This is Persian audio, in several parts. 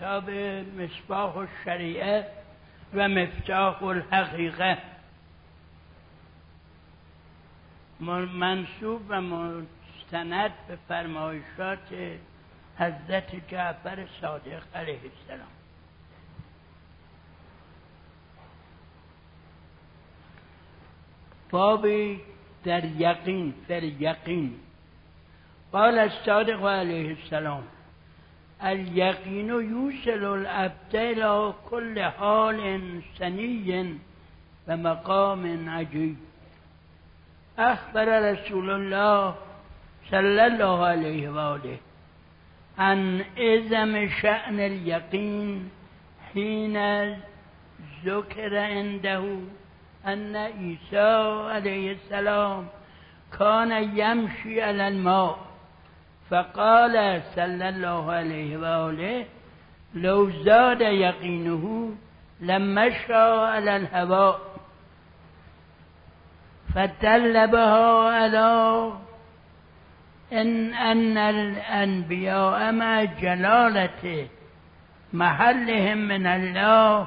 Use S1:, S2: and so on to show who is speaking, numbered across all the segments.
S1: کتاب مصباح الشریعه و مفتاح الحقیقه. منصوب و مستند به فرمایشات حضرت جعفر صادق علیه السلام. بابی در یقین در یقین قال الصادق علیه السلام اليقين يوصل العبد إلى كل حال سني ومقام عجيب أخبر رسول الله صلى الله عليه وآله عن إذم شأن اليقين حين ذكر عنده أن عيسى عليه السلام كان يمشي على الماء. فقال صلى الله عليه وآله لو زاد يقينه لمشى على الهواء فتلبها على إن أن الأنبياء مع جلالة محلهم من الله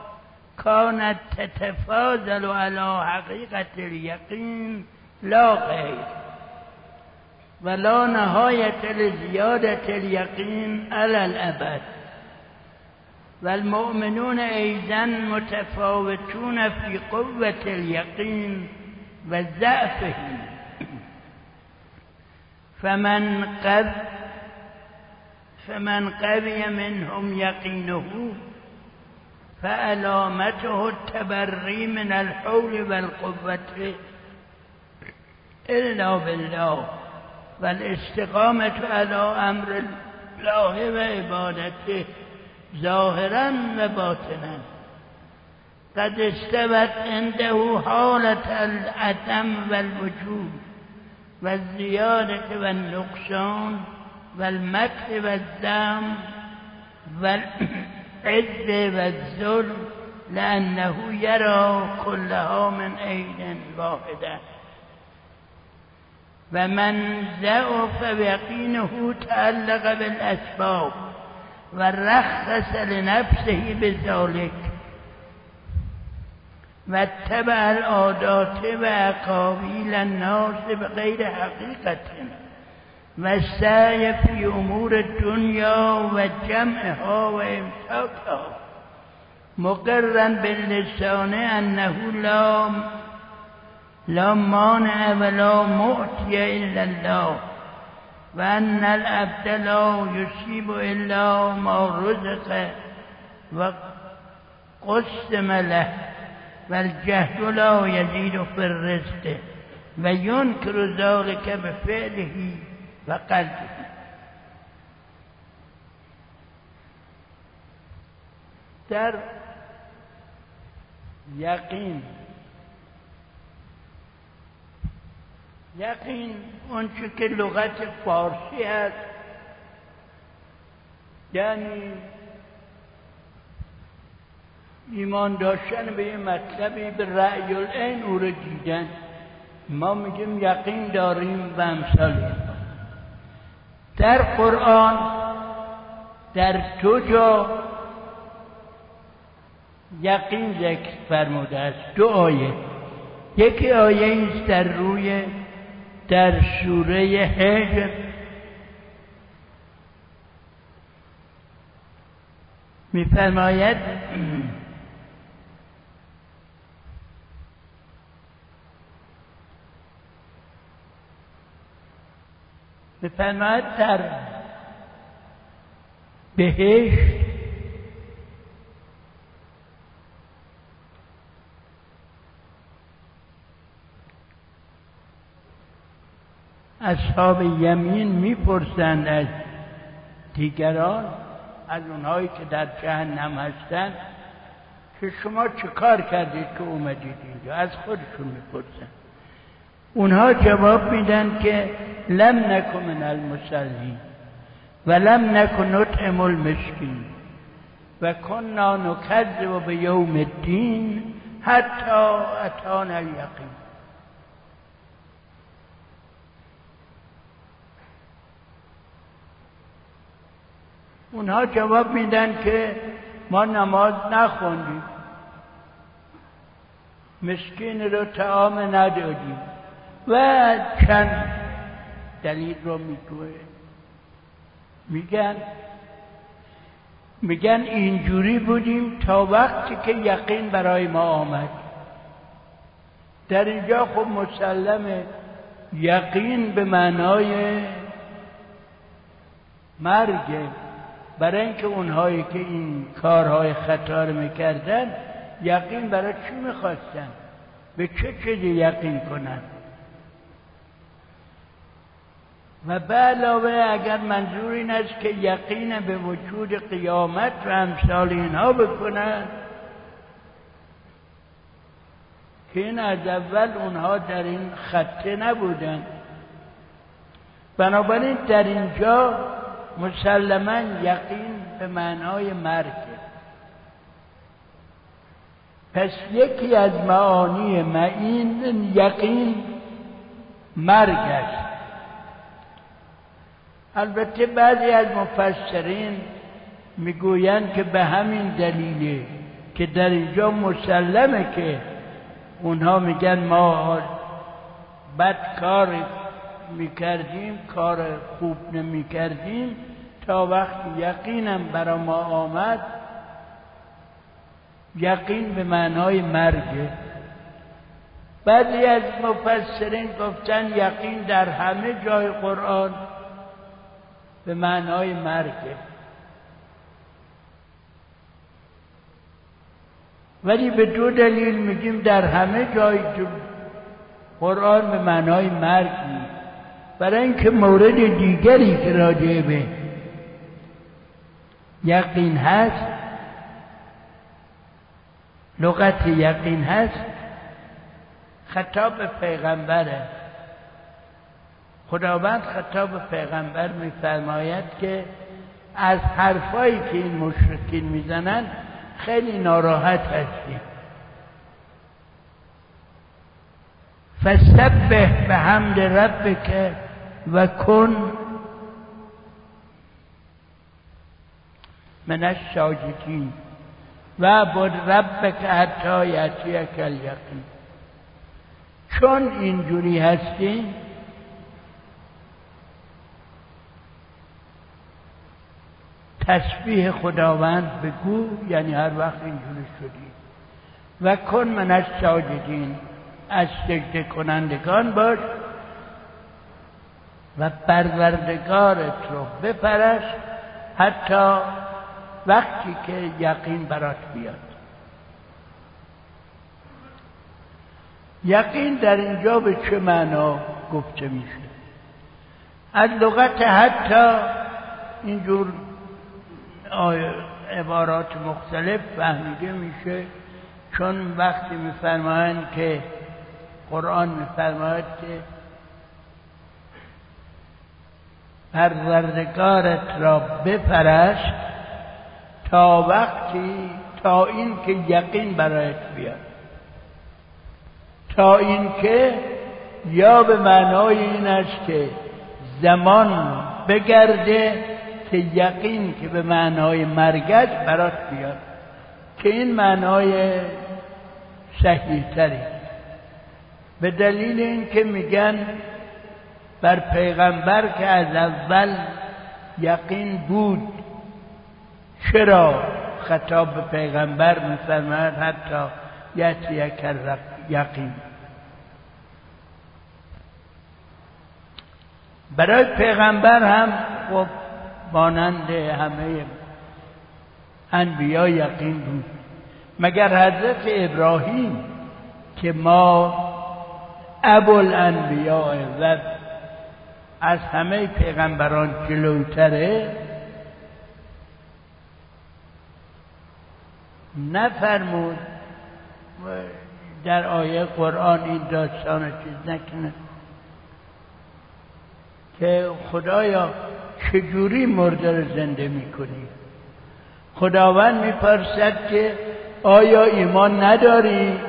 S1: كانت تتفاضل على حقيقة اليقين لا غير ولا نهاية لزيادة اليقين على الأبد. والمؤمنون أيضا متفاوتون في قوة اليقين وضعفه فمن قد فمن قوي منهم يقينه فعلامته التبري من الحول والقوة إلا بالله. والاستقامة على أمر الله وعبادته ظاهرا وباطنا قد استوت عنده حالة العدم والوجود والزيادة والنقصان والمدح والذم والعز والذل لأنه يرى كلها من عين واحدة ومن ضعف يقينه تعلق بالأسباب ورخص لنفسه بذلك واتبع العادات وأقاويل الناس بغير حقيقة والسعي في أمور الدنيا وجمعها وإمساكها مقرا باللسان أنه لا لا مانع ولا مؤتي إلا الله وأن العبد لا يصيب إلا ما رزق وقسم له والجهل لا يزيد في الرزق وينكر ذلك بفعله در یقین یقین اونچه که لغت فارسی هست یعنی ایمان داشتن به یه مطلبی به رأی العین او رو دیدن. ما میگیم یقین داریم و امثال در قرآن در دو جا یقین ذکر فرموده است. دو آیه. یکی آیه است در روی در سوره هجر میفرماید میفرماید در بهشت اصحاب یمین می‌پرسند از دیگران از اونهایی که در جهنم هستند که شما چه کار کردید که اومدید اینجا؟ از خودشون می‌پرسند. اونها جواب میدن که لم نکن من المسلمین و لم نکن نطعم المسکین و کنا نکذب به یوم الدین حتی اتانا الیقین. اونها جواب میدن که ما نماز نخوندیم. مسکین رو تعام ندادیم. و چند دلیل رو میگوه. میگن میگن اینجوری بودیم تا وقتی که یقین برای ما آمد. در اینجا خب مسلم یقین به معنای مرگه برای اینکه اونهایی که این کارهای خطا رو می‌کردن یقین برای چی می‌خواستن؟ به چه چیزی یقین کنن؟ و به علاوه اگر منظور این است که یقین به وجود قیامت و امثال اینها بکنن که این از اول اونها در این خطه نبودن. بنابراین در اینجا مسلما یقین به معنای مرگ. پس یکی از معانی معین یقین مرگ است. البته بعضی از مفسرین می‌گویند که به همین دلیله که در اینجا مسلمه که اونها میگن ما بد کار می‌کردیم کار خوب نمی‌کردیم. تا وقتی یقینم برا ما آمد یقین به معنای مرگه بعضی از مفسرین گفتن یقین در همه جای قرآن به معنای مرگه ولی به دو دلیل میگیم در همه جای قرآن به معنای مرگ برای اینکه مورد دیگری که راجع به یقین هست لغت یقین هست خطاب پیغمبره خداوند خطاب پیغمبر میفرماید که از حرفایی که این مشرکین می‌زنن خیلی ناراحت هستی فسبه به حمد ربک و کن من الشاجدین و بود ربک حتی یأتیک الیقین. چون اینجوری هستی تسبیح خداوند بگو یعنی هر وقت اینجوری شدی. و کن من از از سجده کنندگان باش و پروردگارت رو بپرش حتی وقتی که یقین برات بیاد. یقین در اینجا به چه معنا گفته میشه؟ از لغت حتی اینجور عبارات مختلف فهمیده میشه چون وقتی میفرمایند که قرآن میفرماید که پروردگارت را بپرش تا وقتی تا این که یقین برایت بیاد. تا اینکه یا به معنای این است که زمان بگرده که یقین که به معنای مرگت برات بیاد که این معنای صحیح تری به دلیل اینکه میگن بر پیغمبر که از اول یقین بود چرا خطاب به پیغمبر میفرماید؟ حتی یتی یقین. برای پیغمبر هم خب مانند همه انبیا یقین بود. مگر حضرت ابراهیم که ما ابو الانبیاء و از همه پیغمبران جلوتره. نفرمود. در آیه قرآن این داستان چیز نکنه. که خدایا چجوری مرده رو زنده می‌کنی؟ خداوند می‌پرسد که آیا ایمان نداری؟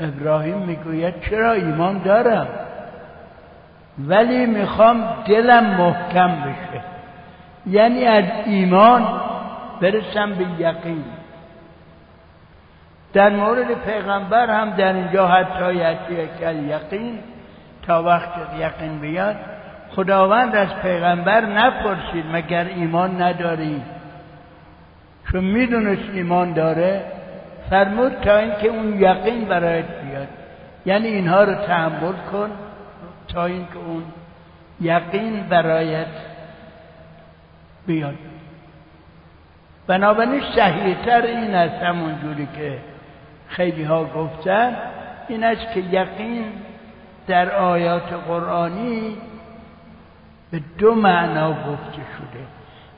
S1: ابراهیم می‌گوید چرا ایمان دارم؟ ولی می‌خوام دلم محکم بشه. یعنی از ایمان برسم به یقین. در مورد پیغمبر هم در اینجا حتی یکی کل یقین تا وقت یقین بیاد خداوند از پیغمبر نپرسید مگر ایمان نداری. چون می‌دونست ایمان داره فرمود تا اینکه اون یقین برایت بیاد. یعنی اینها رو تحمل کن تا اینکه اون یقین برایت بیاد. بنابراین صحیحتر این است همون جوری که خیلی ها گفتن. این است که یقین در آیات قرآنی به دو معنا گفته شده.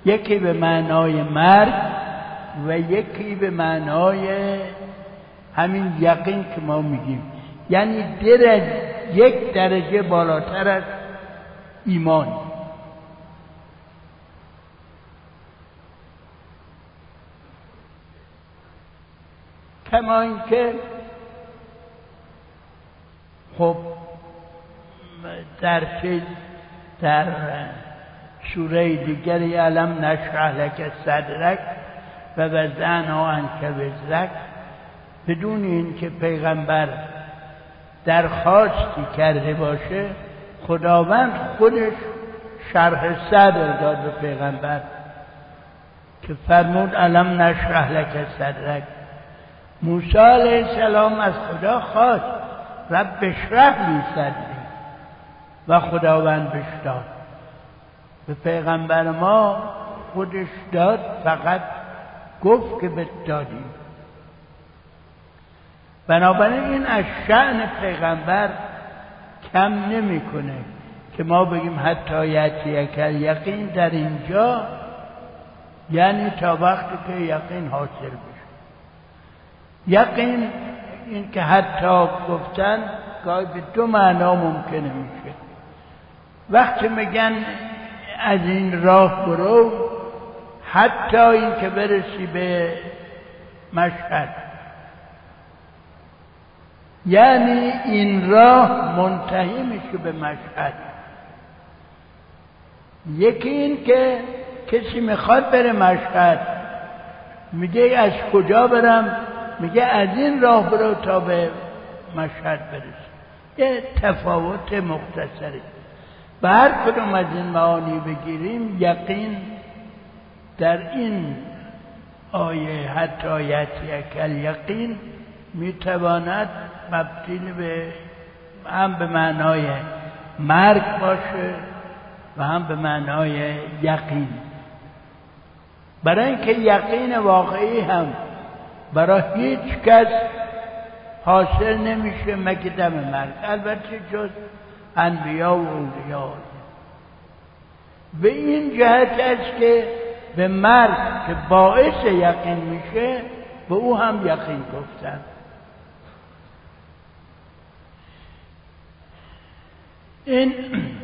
S1: یکی به معنای مرگ و یکی به معنای همین یقین که ما میگیم. یعنی درج یک درجه بالاتر از ایمان. کما اینکه خب در چیز در سوره دیگری علم نشرح لک صدرک و وزعنا عنک وزرک بدون اینکه پیغمبر درخواستی کرده باشه خداوند خودش شرح صدر داد به پیغمبر که فرمود علم نشرح لک صدرک. موسی علیه السلام از خدا خواست رب بشرح لی صدری. و خداوند بش داد. به پیغمبر ما خودش داد فقط گفت که به دادیم بنابراین این از شعن پیغمبر کم نمی‌کنه که ما بگیم حتی یتی یقین در اینجا یعنی تا وقتی که یقین حاصل بشه. یقین این که حتی گفتن گاهی به دو معنا ممکنه میشه. وقتی میگن از این راه برو حتی این که برسی به مشهد. یعنی این راه منتهی میشه به مشهد. یکی این که کسی می‌خواد بره مشهد میگه از کجا برم؟ میگه از این راه برو تا به مشهد برسی. یه تفاوت مختصری. به هر کدوم از این معانی بگیریم یقین در این آیه حتی یکل یقین می‌تواند مبتیل به هم به معنای مرگ باشه و هم به معنای یقین. برای اینکه یقین واقعی هم برای هیچ کس حاصل نمیشه مگه دم مرگ. البته جز انبیا و اولیا به این جهت است که به مرگ که باعث یقین میشه به او هم یقین گفتن. این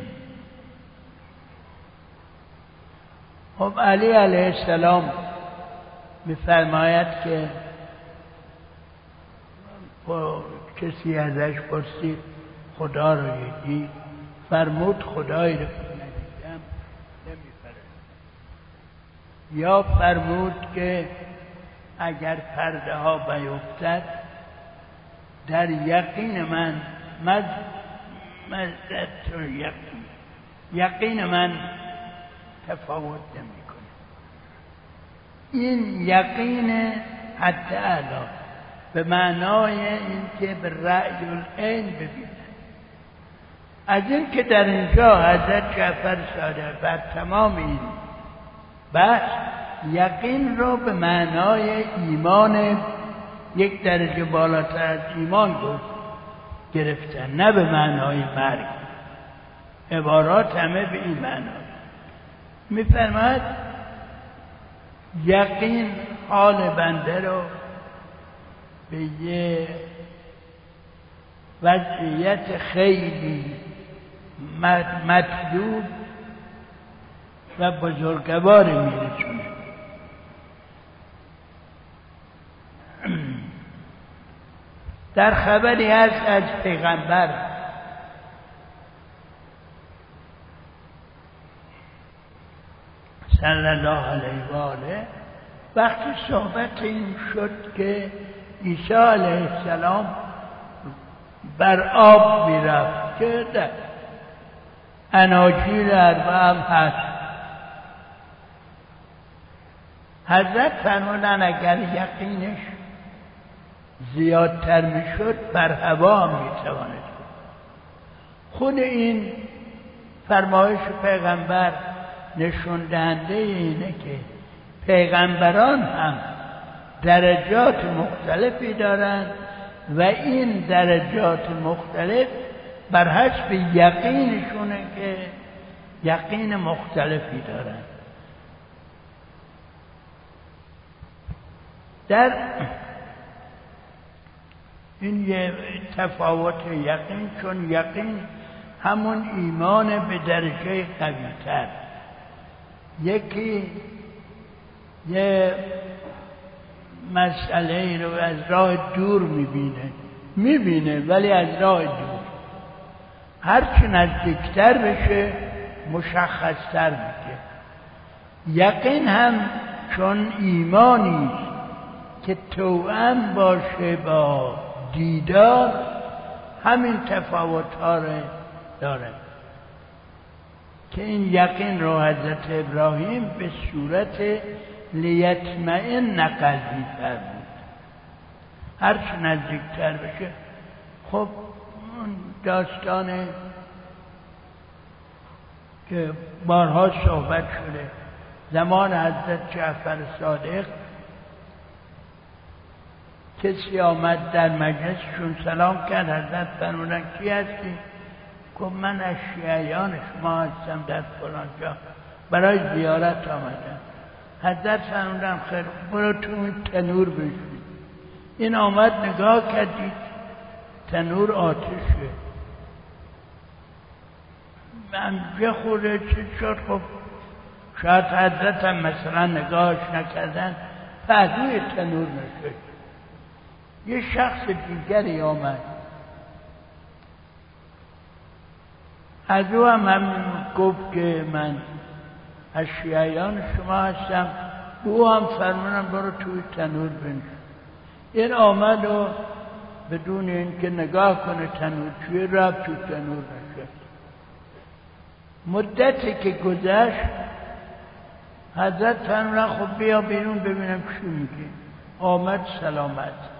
S1: خب علی علیه السلام میفرماید که کسی ازش پرسید خدا رو دیدی فرمود خدایی رو که ندیدم یا فرمود که اگر پرده ها بیفتد در یقین من مز مزدت یقین یقین من تفاوت نمی‌کنه این یقین حد اعلا به معنای اینکه به رأی العین ببینه از این که در اینجا حضرت جعفر صادق بر تمام این بحث یقین رو به معنای ایمان یک درجه بالاتر از ایمان گرفتن نه به معنای مرگ. عبارات همه به این معنا. میفرماد یقین حال بنده رو به یه وضعیت خیلی مطلوب و بزرگوار میرسونه در خبری هست از پیغمبر. صلی الله علیه و آله. وقتی صحبت این شد که عیسی علیه السلام بر آب می‌رفت که در؟ اناجیل اربعه هست حضرت فرمودن اگر یقینش زیادتر می‌شد بر هوا می‌تواند خود این فرمایش پیغمبر نشون دهنده اینه که پیغمبران هم درجات مختلفی دارند و این درجات مختلف بر حسب یقینشونه که یقین مختلفی دارند. در این یه تفاوت یقین چون یقین همون ایمان به درجه قوی تر یکی یه مسئله رو از راه دور می‌بینه. می‌بینه ولی از راه دور. هرچی نزدیکتر بشه مشخصتر میگه. یقین هم چون ایمانی که توأم باشه با دیدار همین تفاوت ها رو داره. که این یقین رو حضرت ابراهیم به صورت لیتمئن قلبی فرمود هرچه نزدیکتر بشه. خب داستان که بارها صحبت شده زمان حضرت جعفر صادق کسی آمد در مجلسشون سلام کرد حضرت فرمودن کی هستی؟ گفت من از شیعیان شما هستم در فلان جا. برای زیارت آمدم. حضرت فرمودن خیر برو تو این تنور بشوی این آمد نگاه کردید تنور آتشه من خوره چی شد خب شاید حضرت هم مثلا نگاهش نکردن پهلوی تنور نشد یه شخص دیگری آمد. از او هم همین گفت که من از شیعیان شما هستم. او هم فرمانم برو توی تنور بنش این آمد و بدون اینکه نگاه کنه تنور چوی رفت تو تنور نشست مدتی که گذشت حضرت فرمودن خب بیا بیرون ببینم چی میگه آمد سلامت.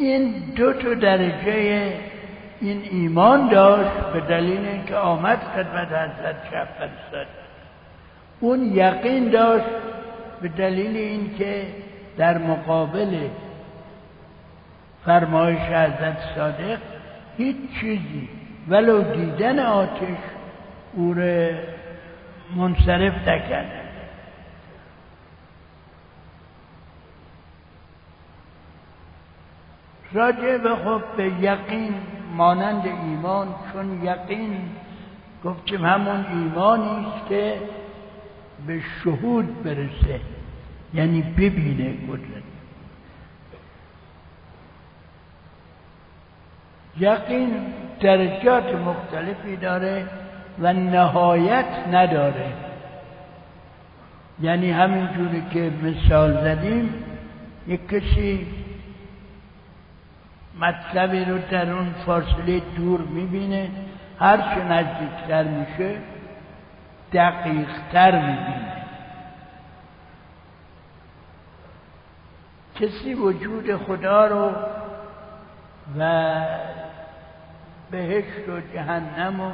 S1: این دو تا درجه این ایمان داشت به دلیل اینکه آمد خدمت حضرت شب فرستاد. اون یقین داشت به دلیل اینکه در مقابل فرمایش حضرت صادق هیچ چیزی ولو دیدن آتش او را منصرف نکرد راجع به خب به یقین مانند ایمان چون یقین گفتیم همون ایمانی است که به شهود برسه یعنی ببینه قدرت. یقین درجات مختلفی داره و نهایت نداره. یعنی همین جوری که مثال زدیم یک کسی مطلبی رو در اون فاصله دور می‌بینه. هر چه نزدیکتر میشه دقیقتر می‌بینه. کسی وجود خدا رو و بهشت و جهنم رو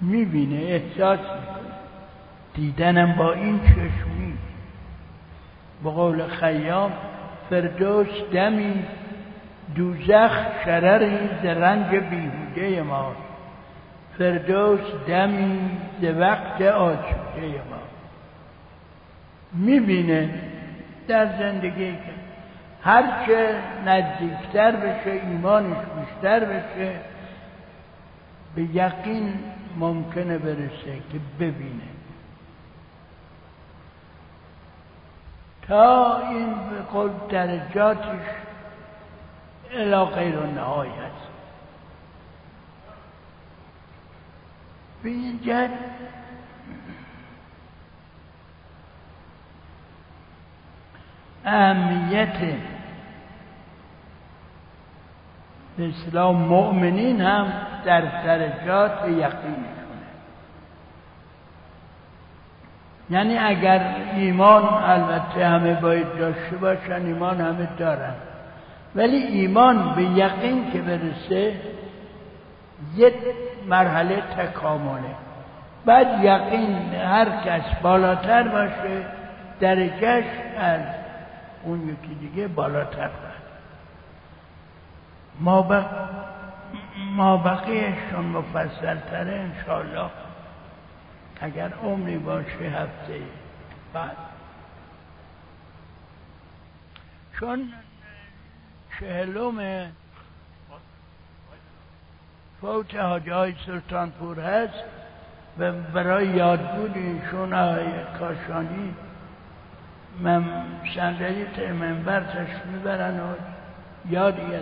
S1: می‌بینه احساس می‌کنه. دیدنم با این چشمی به قول خیام فردوس دمی دوزخ شرری ز رنج بیهوده ما. فردوس دمی ز وقت آسوده ما. می‌بینه در زندگی که هرچه نزدیکتر بشه ایمانش بیشتر بشه به یقین ممکنه برسه که ببینه. تا این به قول درجاتش الا غیر نهایت به اینجا اهمیت به مؤمنین هم در درجات یقینشونه یعنی اگر ایمان البته همه باید داشته باشن ایمان همه دارن. ولی ایمان به یقین که برسه یک مرحله تکامله. بعد یقین هر کس بالاتر باشه درجهش از اون یکی دیگه بالاتر باشه. ما, بق... ما بقیهشون مفصل تره انشاءالله. اگر عمری باشه هفته بعد. چون چهلم فوت حاجه های سلطانپور هست و برای یادبود ایشون آقای کاشانی من صندلی منبر تشت می‌برن و یادی